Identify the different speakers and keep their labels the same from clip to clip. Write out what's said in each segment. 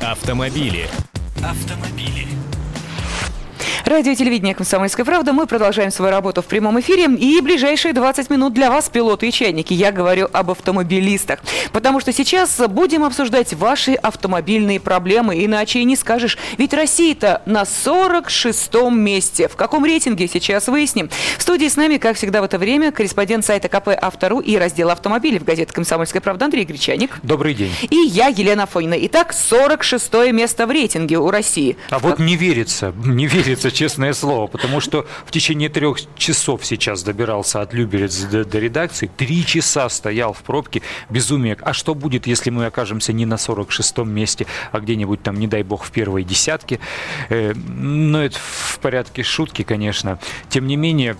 Speaker 1: Автомобили. Автомобили.
Speaker 2: Радио телевидение «Комсомольская правда». Мы продолжаем свою работу в прямом эфире. И ближайшие 20 минут для вас, пилоты и чайники. Я говорю об автомобилистах. Потому что сейчас будем обсуждать ваши автомобильные проблемы. Иначе и не скажешь. Ведь Россия-то на 46-м месте. В каком рейтинге сейчас выясним. В студии с нами, как всегда в это время, корреспондент сайта КП «Автору» и раздела автомобилей в газете «Комсомольская правда» Андрей Гречаник.
Speaker 3: Добрый день.
Speaker 2: И я, Елена Фонина. Итак, 46 место в рейтинге у России.
Speaker 3: А вот не верится, не верится, честное слово, потому что в течение трех часов сейчас добирался от Люберец до, до редакции, три часа стоял в пробке, безумие. А что будет, если мы окажемся не на 46-м месте, а где-нибудь там, не дай бог, в первой десятке? Э, ну, это в порядке шутки, конечно. Тем не менее,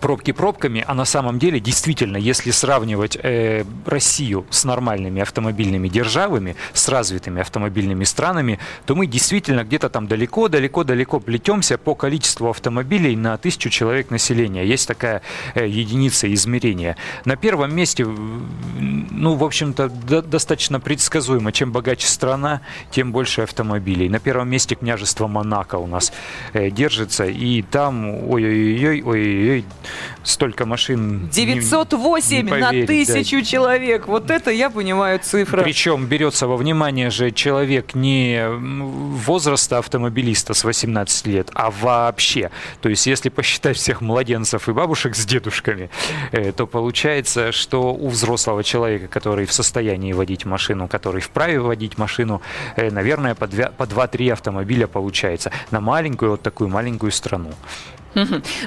Speaker 3: пробки пробками, а на самом деле действительно, если сравнивать э, Россию с нормальными автомобильными державами, с развитыми автомобильными странами, то мы действительно где-то там далеко-далеко-далеко плетемся по количеству автомобилей на тысячу человек населения. Есть такая э, единица измерения. На первом месте, ну, в общем-то, до, достаточно предсказуемо. Чем богаче страна, тем больше автомобилей. На первом месте княжество Монако у нас э, держится, и там, ой-ой-ой, ой-ой-ой, столько машин.
Speaker 2: 908 не, не поверить, на тысячу да. человек. Вот это я понимаю цифра.
Speaker 3: Причем берется во внимание же человек не возраста автомобилиста с 18 лет, а вообще. То есть если посчитать всех младенцев и бабушек с дедушками, э, то получается, что у взрослого человека, который в состоянии водить машину, который вправе водить машину, э, наверное, по 2-3 автомобиля получается на маленькую вот такую маленькую страну.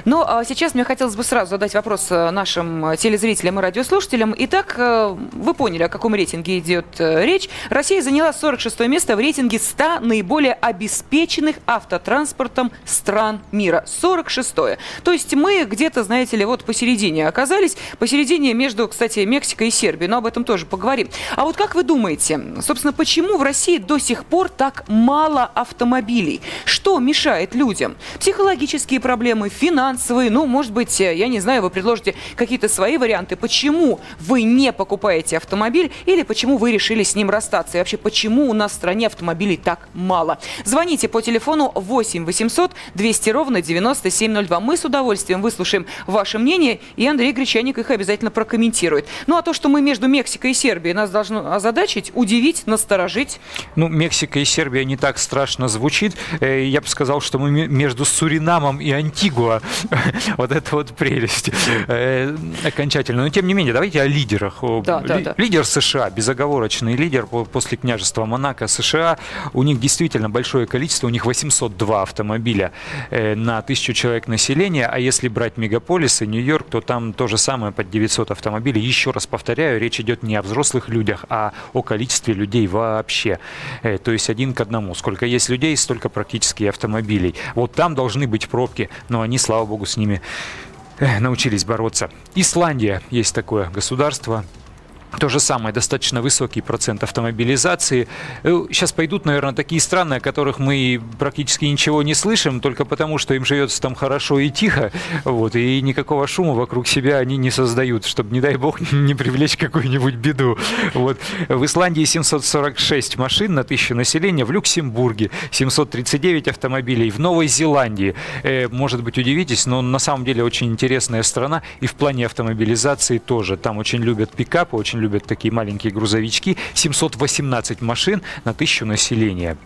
Speaker 2: Ну, а сейчас мне хотелось бы сразу задать вопрос э, нашим телезрителям и радиослушателям. Итак, э, вы поняли, о каком рейтинге идет э, речь. Россия заняла 46 место в рейтинге 100 наиболее обеспеченных автотранспортом стран мира. 46 -е. То есть мы где-то, знаете ли, вот посередине оказались. Посередине между, кстати, Мексикой и Сербией. Но об этом тоже поговорим. А вот как вы думаете, собственно, почему в России до сих пор так мало автомобилей? Что мешает людям? Психологические проблемы, проблемы финансовые, ну, может быть, э, я не знаю, вы предложите какие-то свои варианты, почему вы не покупаете автомобиль или почему вы решили с ним расстаться, и вообще, почему у нас в стране автомобилей так мало. Звоните по телефону 8 800 200 ровно 9702. Мы с удовольствием выслушаем ваше мнение, и Андрей Гречаник их обязательно прокомментирует. Ну, а то, что мы между Мексикой и Сербией, нас должно озадачить, удивить, насторожить.
Speaker 3: Ну, Мексика и Сербия не так страшно звучит. Э, я бы сказал, что мы между Суринамом и Антигуа Антигуа. вот это вот прелесть э, окончательно. Но тем не менее, давайте о лидерах. Да, да, да. Лидер США, безоговорочный лидер после княжества Монако США. У них действительно большое количество, у них 802 автомобиля э, на тысячу человек населения, а если брать мегаполисы, Нью-Йорк, то там то же самое под 900 автомобилей. Еще раз повторяю, речь идет не о взрослых людях, а о количестве людей вообще. Э, то есть один к одному. Сколько есть людей, столько практически автомобилей. Вот там должны быть пробки, но они, слава богу, с ними э, научились бороться. Исландия есть такое государство, то же самое, достаточно высокий процент автомобилизации. Э, сейчас пойдут, наверное, такие страны, о которых мы практически ничего не слышим, только потому, что им живется там хорошо и тихо, вот, и никакого шума вокруг себя они не создают, чтобы, не дай бог, не привлечь какую-нибудь беду. Вот. В Исландии 746 машин на тысячу населения, в Люксембурге 739 автомобилей, в Новой Зеландии, э, может быть, удивитесь, но на самом деле очень интересная страна, и в плане автомобилизации тоже. Там очень любят пикапы, очень любят такие маленькие грузовички. 718 машин на тысячу населения.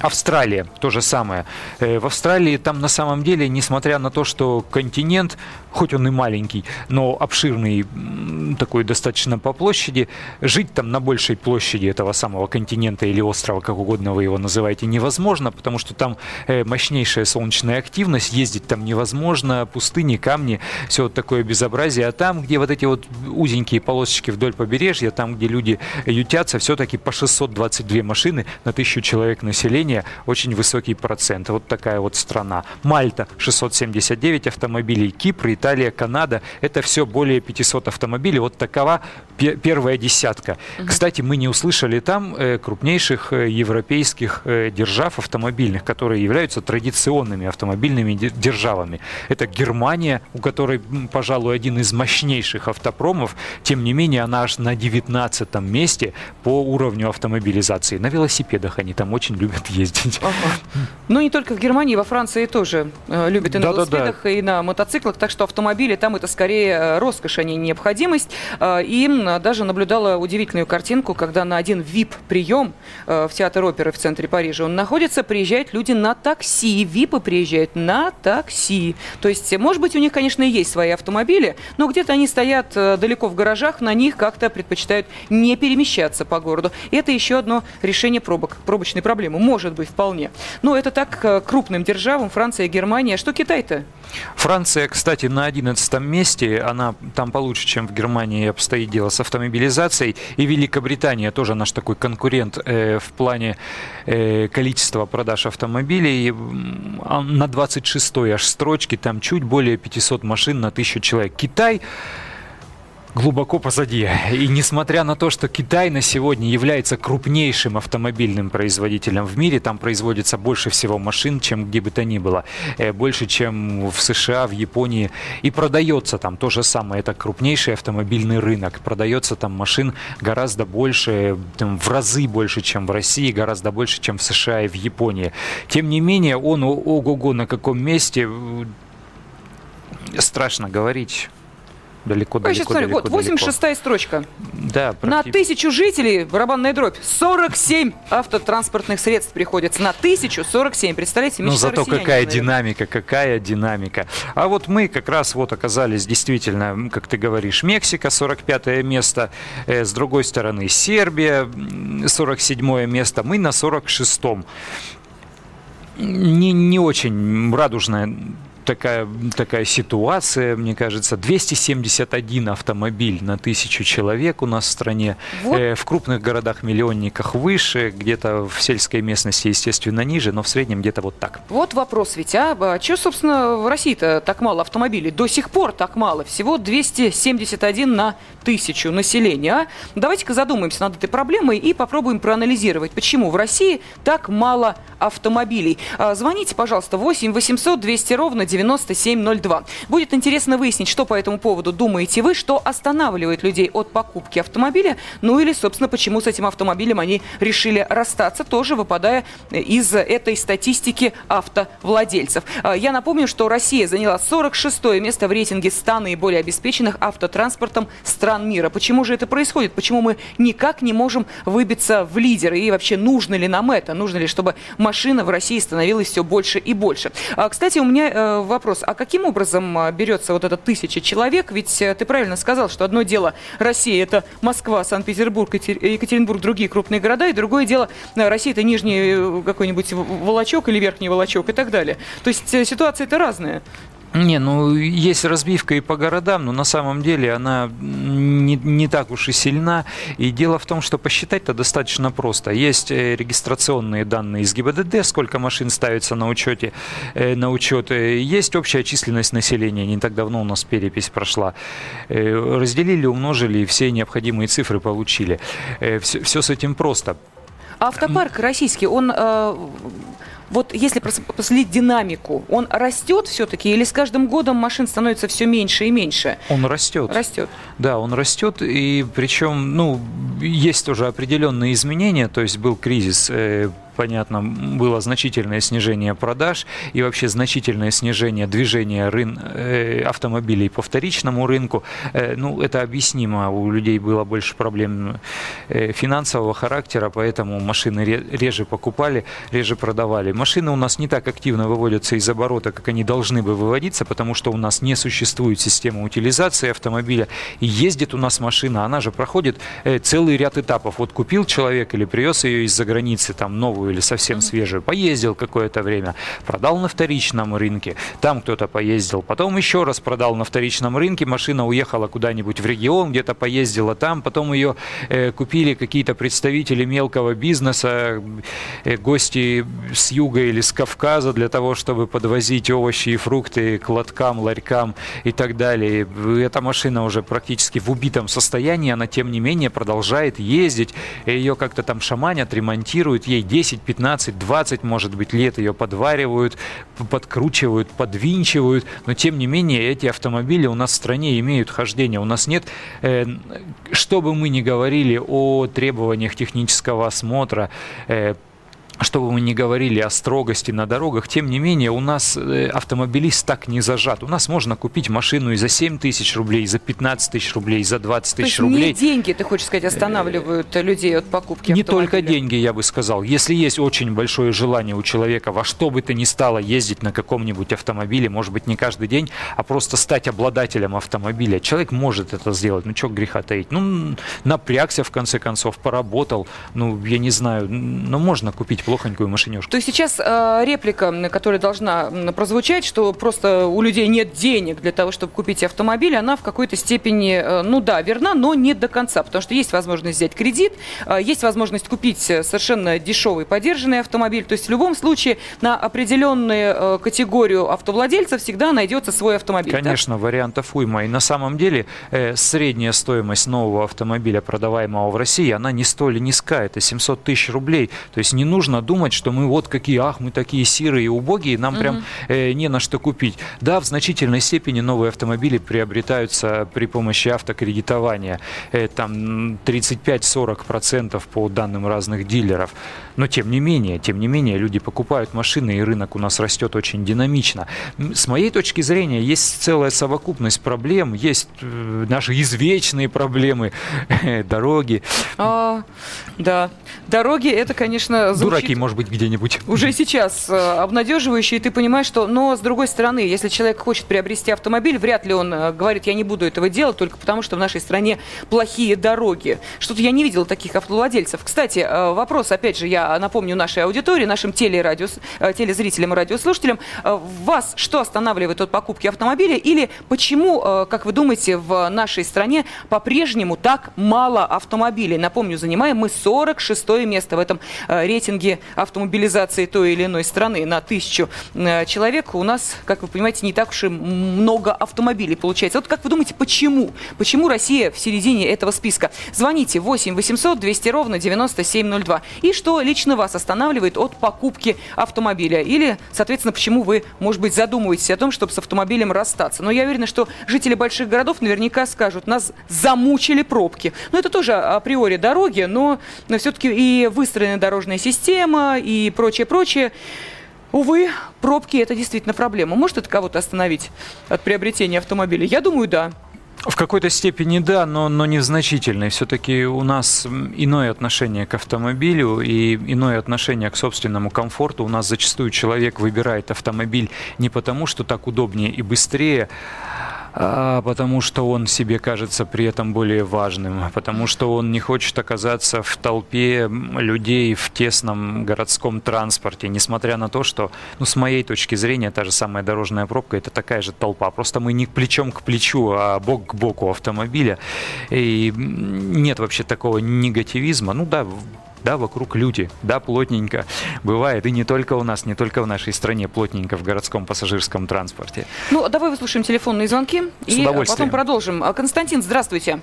Speaker 3: Австралия, то же самое. Э, в Австралии там на самом деле, несмотря на то, что континент, хоть он и маленький, но обширный, такой достаточно по площади, жить там на большей площади этого самого континента или острова, как угодно вы его называете, невозможно, потому что там э, мощнейшая солнечная активность, ездить там невозможно, пустыни, камни, все вот такое безобразие. А там, где вот эти вот узенькие полосочки вдоль побережья, там, где люди ютятся, все-таки по 622 машины на тысячу человек населения населения очень высокий процент. Вот такая вот страна. Мальта 679 автомобилей, Кипр, Италия, Канада. Это все более 500 автомобилей. Вот такова первая десятка. Угу. Кстати, мы не услышали там э, крупнейших э, европейских э, держав автомобильных, которые являются традиционными автомобильными державами. Это Германия, у которой, пожалуй, один из мощнейших автопромов. Тем не менее, она аж на 19 месте по уровню автомобилизации. На велосипедах они там очень любят ездить. Ага.
Speaker 2: Ну, не только в Германии, во Франции тоже э, любят и на да, велосипедах, да, да. и на мотоциклах. Так что автомобили там это скорее роскошь, а не необходимость. И даже наблюдала удивительную картинку, когда на один VIP-прием э, в театр оперы в центре Парижа он находится, приезжают люди на такси. ВИПы приезжают на такси. То есть, может быть, у них, конечно, и есть свои автомобили, но где-то они стоят э, далеко в гаражах, на них как-то предпочитают не перемещаться по городу. И это еще одно решение пробок, пробочной проблемы. Может быть, вполне. Но это так э, крупным державам, Франция, Германия. Что Китай-то?
Speaker 3: Франция, кстати, на 11 месте. Она там получше, чем в Германии обстоит дело с автомобилизацией. И Великобритания тоже наш такой конкурент э, в плане э, количества продаж автомобилей. А на 26-й аж строчке там чуть более 500 машин на 1000 человек. Китай глубоко позади. И несмотря на то, что Китай на сегодня является крупнейшим автомобильным производителем в мире, там производится больше всего машин, чем где бы то ни было, э, больше, чем в США, в Японии, и продается там то же самое. Это крупнейший автомобильный рынок. Продается там машин гораздо больше, там, в разы больше, чем в России, гораздо больше, чем в США и в Японии. Тем не менее, он ого-го на каком месте страшно говорить далеко,
Speaker 2: далеко, сейчас смотрю, далеко, вот 86-я строчка.
Speaker 3: Да.
Speaker 2: На тысячу жителей, барабанная дробь, 47 автотранспортных средств приходится. На тысячу 47, представляете?
Speaker 3: Ну зато какая наверное. динамика, какая динамика. А вот мы как раз вот оказались действительно, как ты говоришь, Мексика, 45 место. Э, с другой стороны Сербия, 47 место. Мы на 46-м не, не очень радужная такая, такая ситуация, мне кажется. 271 автомобиль на тысячу человек у нас в стране. Вот. Э, в крупных городах-миллионниках выше, где-то в сельской местности, естественно, ниже, но в среднем где-то вот так.
Speaker 2: Вот вопрос ведь, а? а Чего, собственно, в России-то так мало автомобилей? До сих пор так мало. Всего 271 на тысячу населения. А? Давайте-ка задумаемся над этой проблемой и попробуем проанализировать, почему в России так мало автомобилей. А, звоните, пожалуйста, 8 800 200 ровно 9702. Будет интересно выяснить, что по этому поводу думаете вы, что останавливает людей от покупки автомобиля, ну или, собственно, почему с этим автомобилем они решили расстаться, тоже выпадая из этой статистики автовладельцев. А, я напомню, что Россия заняла 46 место в рейтинге 100 наиболее обеспеченных автотранспортом стран мира. Почему же это происходит? Почему мы никак не можем выбиться в лидеры? И вообще, нужно ли нам это? Нужно ли, чтобы машина в России становилась все больше и больше? А, кстати, у меня э, вопрос, а каким образом а, берется вот это тысяча человек? Ведь э, ты правильно сказал, что одно дело Россия – это Москва, Санкт-Петербург, Екатеринбург, другие крупные города, и другое дело э, Россия – это нижний э, какой-нибудь Волочок или верхний Волочок и так далее. То есть ситуация это разная.
Speaker 3: Не, ну есть разбивка и по городам, но на самом деле она не, не так уж и сильна. И дело в том, что посчитать-то достаточно просто. Есть э, регистрационные данные из ГИБДД, сколько машин ставится на учете, э, на учет. Э, есть общая численность населения, не так давно у нас перепись прошла. Разделили, умножили и все необходимые цифры получили. Все, все с этим просто.
Speaker 2: Автопарк российский, он вот если проследить динамику, он растет все-таки или с каждым годом машин становится все меньше и меньше?
Speaker 3: Он растет.
Speaker 2: Растет.
Speaker 3: Да, он растет, и причем, ну, есть тоже определенные изменения, то есть был кризис э, понятно, было значительное снижение продаж и вообще значительное снижение движения рын... Э, автомобилей по вторичному рынку. Э, ну, это объяснимо. У людей было больше проблем э, финансового характера, поэтому машины реже покупали, реже продавали. Машины у нас не так активно выводятся из оборота, как они должны бы выводиться, потому что у нас не существует система утилизации автомобиля. И ездит у нас машина, она же проходит целый ряд этапов. Вот купил человек или привез ее из-за границы, там новую новую или совсем свежую, поездил какое-то время, продал на вторичном рынке, там кто-то поездил, потом еще раз продал на вторичном рынке, машина уехала куда-нибудь в регион, где-то поездила там, потом ее э, купили какие-то представители мелкого бизнеса, э, гости с юга или с Кавказа для того, чтобы подвозить овощи и фрукты к лоткам, ларькам и так далее. Эта машина уже практически в убитом состоянии, она тем не менее продолжает ездить, ее как-то там шаманят, ремонтируют, ей 10, 15, 20, может быть, лет ее подваривают, подкручивают, подвинчивают, но тем не менее эти автомобили у нас в стране имеют хождение. У нас нет, э, что бы мы ни говорили о требованиях технического осмотра, э, что бы мы ни говорили о строгости на дорогах, тем не менее у нас э, автомобилист так не зажат. У нас можно купить машину и за 7 тысяч рублей, и за 15 тысяч рублей, и за 20 тысяч рублей.
Speaker 2: не деньги, ты хочешь сказать, останавливают людей от покупки
Speaker 3: Не только деньги, я бы сказал. Если есть очень большое желание у человека во что бы то ни стало ездить на каком-нибудь автомобиле, может быть, не каждый день, а просто стать обладателем автомобиля, человек может это сделать. Ну, что греха таить? Ну, напрягся, в конце концов, поработал. Ну, я не знаю, но можно купить плохонькую машинешку.
Speaker 2: То есть сейчас э, реплика, которая должна прозвучать, что просто у людей нет денег для того, чтобы купить автомобиль, она в какой-то степени, э, ну да, верна, но не до конца, потому что есть возможность взять кредит, э, есть возможность купить совершенно дешевый подержанный автомобиль. То есть в любом случае на определенную э, категорию автовладельцев всегда найдется свой автомобиль.
Speaker 3: Конечно,
Speaker 2: да?
Speaker 3: вариантов уйма. И на самом деле э, средняя стоимость нового автомобиля, продаваемого в России, она не столь низкая, это 700 тысяч рублей. То есть не нужно нужно думать, что мы вот какие, ах, мы такие сирые и убогие, нам угу. прям э, не на что купить. Да, в значительной степени новые автомобили приобретаются при помощи автокредитования. Э, там 35-40% по данным разных дилеров. Но тем не менее, тем не менее, люди покупают машины, и рынок у нас растет очень динамично. С моей точки зрения, есть целая совокупность проблем, есть э, наши извечные проблемы, дороги.
Speaker 2: А, да, дороги это, конечно,
Speaker 3: звучит Дураки, может быть, где-нибудь.
Speaker 2: Уже сейчас э, обнадеживающе, и ты понимаешь, что, но с другой стороны, если человек хочет приобрести автомобиль, вряд ли он э, говорит, я не буду этого делать только потому, что в нашей стране плохие дороги. Что-то я не видела таких автовладельцев. Кстати, э, вопрос, опять же, я напомню нашей аудитории, нашим телерадио, телезрителям и радиослушателям. Вас что останавливает от покупки автомобиля или почему, как вы думаете, в нашей стране по-прежнему так мало автомобилей? Напомню, занимаем мы 46 место в этом рейтинге автомобилизации той или иной страны на тысячу э, человек, у нас, как вы понимаете, не так уж и много автомобилей получается. Вот как вы думаете, почему? Почему Россия в середине этого списка? Звоните 8 800 200 ровно 9702. И что лично вас останавливает от покупки автомобиля? Или, соответственно, почему вы, может быть, задумываетесь о том, чтобы с автомобилем расстаться? Но я уверена, что жители больших городов наверняка скажут, нас замучили пробки. Но это тоже априори дороги, но все-таки и выстроенная дорожная система, система и прочее, прочее. Увы, пробки – это действительно проблема. Может это кого-то остановить от приобретения автомобиля? Я думаю, да.
Speaker 3: В какой-то степени да, но, но не в значительной. Все-таки у нас иное отношение к автомобилю и иное отношение к собственному комфорту. У нас зачастую человек выбирает автомобиль не потому, что так удобнее и быстрее, потому что он себе кажется при этом более важным, потому что он не хочет оказаться в толпе людей в тесном городском транспорте, несмотря на то, что, ну, с моей точки зрения, та же самая дорожная пробка – это такая же толпа, просто мы не плечом к плечу, а бок к боку автомобиля, и нет вообще такого негативизма, ну да, да, вокруг люди, да, плотненько. Бывает, и не только у нас, не только в нашей стране плотненько в городском пассажирском транспорте.
Speaker 2: Ну, давай выслушаем телефонные звонки и потом продолжим. А, Константин, здравствуйте.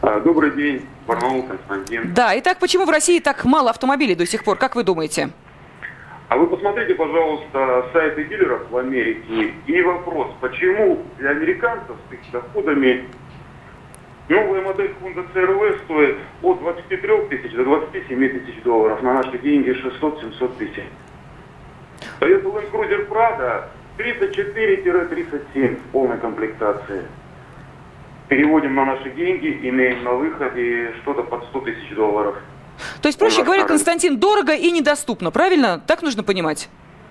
Speaker 4: А, добрый день, Барнаул, Константин.
Speaker 2: Да, итак, почему в России так мало автомобилей до сих пор, как вы думаете?
Speaker 4: А вы посмотрите, пожалуйста, сайты дилеров в Америке. И вопрос, почему для американцев с их доходами Новая модель Honda CRV стоит от 23 тысяч до 27 тысяч долларов. На наши деньги 600-700 тысяч. Toyota Land Cruiser Prado 34-37 в полной комплектации. Переводим на наши деньги, имеем на выходе что-то под 100 тысяч долларов.
Speaker 2: То есть, проще говоря, Константин, дорого и недоступно, правильно? Так нужно понимать?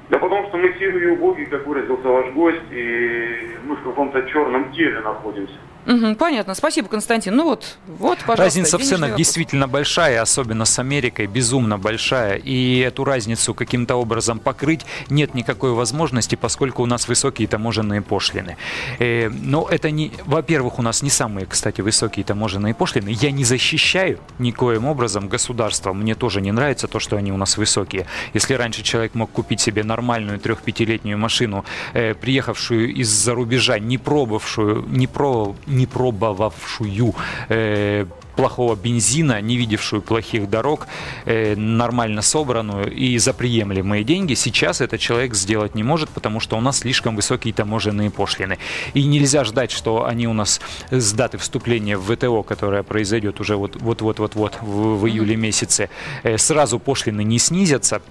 Speaker 4: Да потому что мы сильные и убогие, как выразился ваш гость, и мы в каком-то черном теле находимся.
Speaker 2: Угу, понятно. Спасибо, Константин. Ну вот, вот, пожалуйста.
Speaker 3: Разница в ценах
Speaker 2: вопрос.
Speaker 3: действительно большая, особенно с Америкой, безумно большая. И эту разницу каким-то образом покрыть нет никакой возможности, поскольку у нас высокие таможенные пошлины. Э, но это не... Во-первых, у нас не самые, кстати, высокие таможенные пошлины. Я не защищаю никоим образом государство. Мне тоже не нравится то, что они у нас высокие. Если раньше человек мог купить себе нормальную трех-пятилетнюю машину, э, приехавшую из-за рубежа, не пробовавшую, не, про, не пробовавшую э, плохого бензина, не видевшую плохих дорог, э, нормально собранную и за приемлемые деньги, сейчас этот человек сделать не может, потому что у нас слишком высокие таможенные пошлины. И нельзя ждать, что они у нас с даты вступления в ВТО, которая произойдет уже вот-вот-вот-вот в, в июле месяце, э, сразу пошлины не снизятся,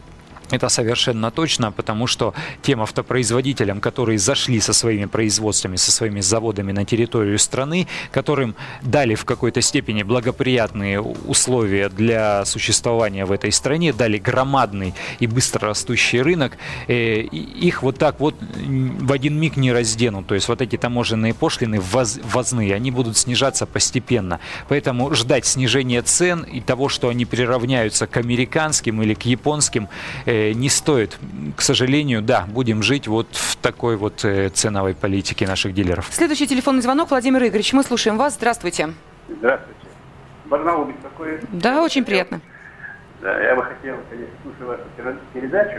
Speaker 3: это совершенно точно, потому что тем автопроизводителям, которые зашли со своими производствами, со своими заводами на территорию страны, которым дали в какой-то степени благоприятные условия для существования в этой стране, дали громадный и быстро растущий рынок, э, их вот так вот в один миг не разденут. То есть вот эти таможенные пошлины воз, возные, они будут снижаться постепенно. Поэтому ждать снижения цен и того, что они приравняются к американским или к японским, э, не стоит. К сожалению, да, будем жить вот в такой вот э, ценовой политике наших дилеров.
Speaker 2: Следующий телефонный звонок. Владимир Игоревич, мы слушаем вас. Здравствуйте.
Speaker 5: Здравствуйте. Барнаул беспокоит.
Speaker 2: Да, очень приятно.
Speaker 5: Да, я бы хотел, конечно, слушая вашу передачу,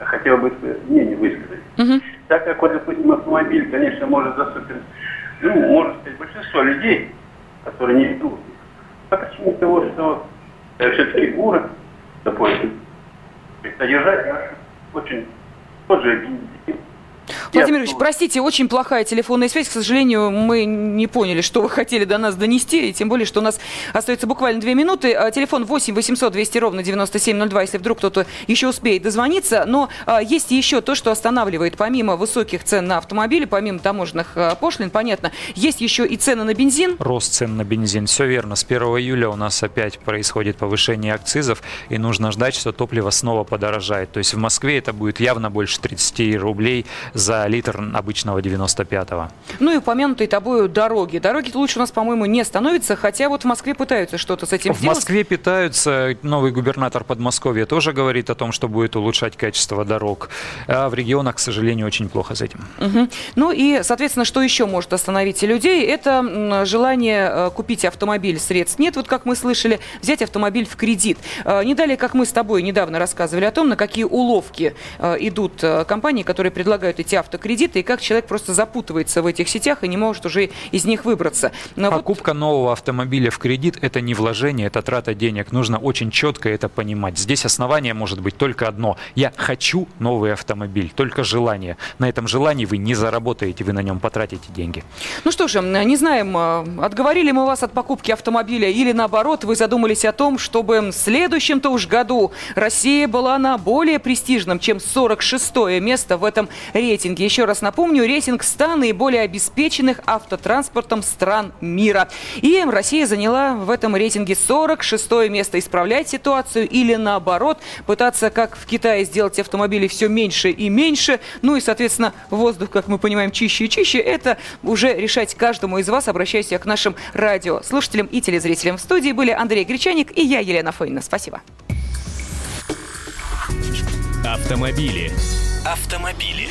Speaker 5: хотел бы мнение высказать.
Speaker 2: Угу.
Speaker 5: Так как, вот, допустим, автомобиль, конечно, может заступить, ну, можно сказать, большинство людей, которые не идут. А почему того, что э, все-таки город, допустим, содержать наш очень тот же
Speaker 2: Владимир Ильич, простите, очень плохая телефонная связь. К сожалению, мы не поняли, что вы хотели до нас донести, и тем более, что у нас остается буквально две минуты. А, телефон 8 800 200 ровно 9702, если вдруг кто-то еще успеет дозвониться. Но а, есть еще то, что останавливает, помимо высоких цен на автомобили, помимо таможенных а, пошлин, понятно, есть еще и цены на бензин.
Speaker 3: Рост цен на бензин, все верно. С 1 июля у нас опять происходит повышение акцизов, и нужно ждать, что топливо снова подорожает. То есть в Москве это будет явно больше 30 рублей за литр обычного 95-го.
Speaker 2: Ну и упомянутые тобою дороги. Дороги лучше у нас, по-моему, не становятся, хотя вот в Москве пытаются что-то с этим
Speaker 3: в
Speaker 2: сделать.
Speaker 3: В Москве питаются. Новый губернатор Подмосковья тоже говорит о том, что будет улучшать качество дорог. А в регионах, к сожалению, очень плохо с этим.
Speaker 2: Угу. Ну и, соответственно, что еще может остановить людей? Это желание э, купить автомобиль. Средств нет, вот как мы слышали, взять автомобиль в кредит. Э, не далее, как мы с тобой недавно рассказывали о том, на какие уловки э, идут компании, которые предлагают эти автокредиты, и как человек просто запутывается в этих сетях и не может уже из них выбраться.
Speaker 3: Но Покупка вот... нового автомобиля в кредит – это не вложение, это трата денег. Нужно очень четко это понимать. Здесь основание может быть только одно. Я хочу новый автомобиль, только желание. На этом желании вы не заработаете, вы на нем потратите деньги.
Speaker 2: Ну что же, не знаем, э, отговорили мы вас от покупки автомобиля или наоборот, вы задумались о том, чтобы в следующем-то уж году Россия была на более престижном, чем 46 место в этом рейтинге рейтинге. Еще раз напомню, рейтинг 100 наиболее обеспеченных автотранспортом стран мира. И Россия заняла в этом рейтинге 46 место. Исправлять ситуацию или наоборот, пытаться, как в Китае, сделать автомобили все меньше и меньше. Ну и, соответственно, воздух, как мы понимаем, чище и чище. Это уже решать каждому из вас. Обращаюсь к нашим радиослушателям и телезрителям. В студии были Андрей Гречаник и я, Елена Фойна. Спасибо.
Speaker 1: Автомобили. Автомобили.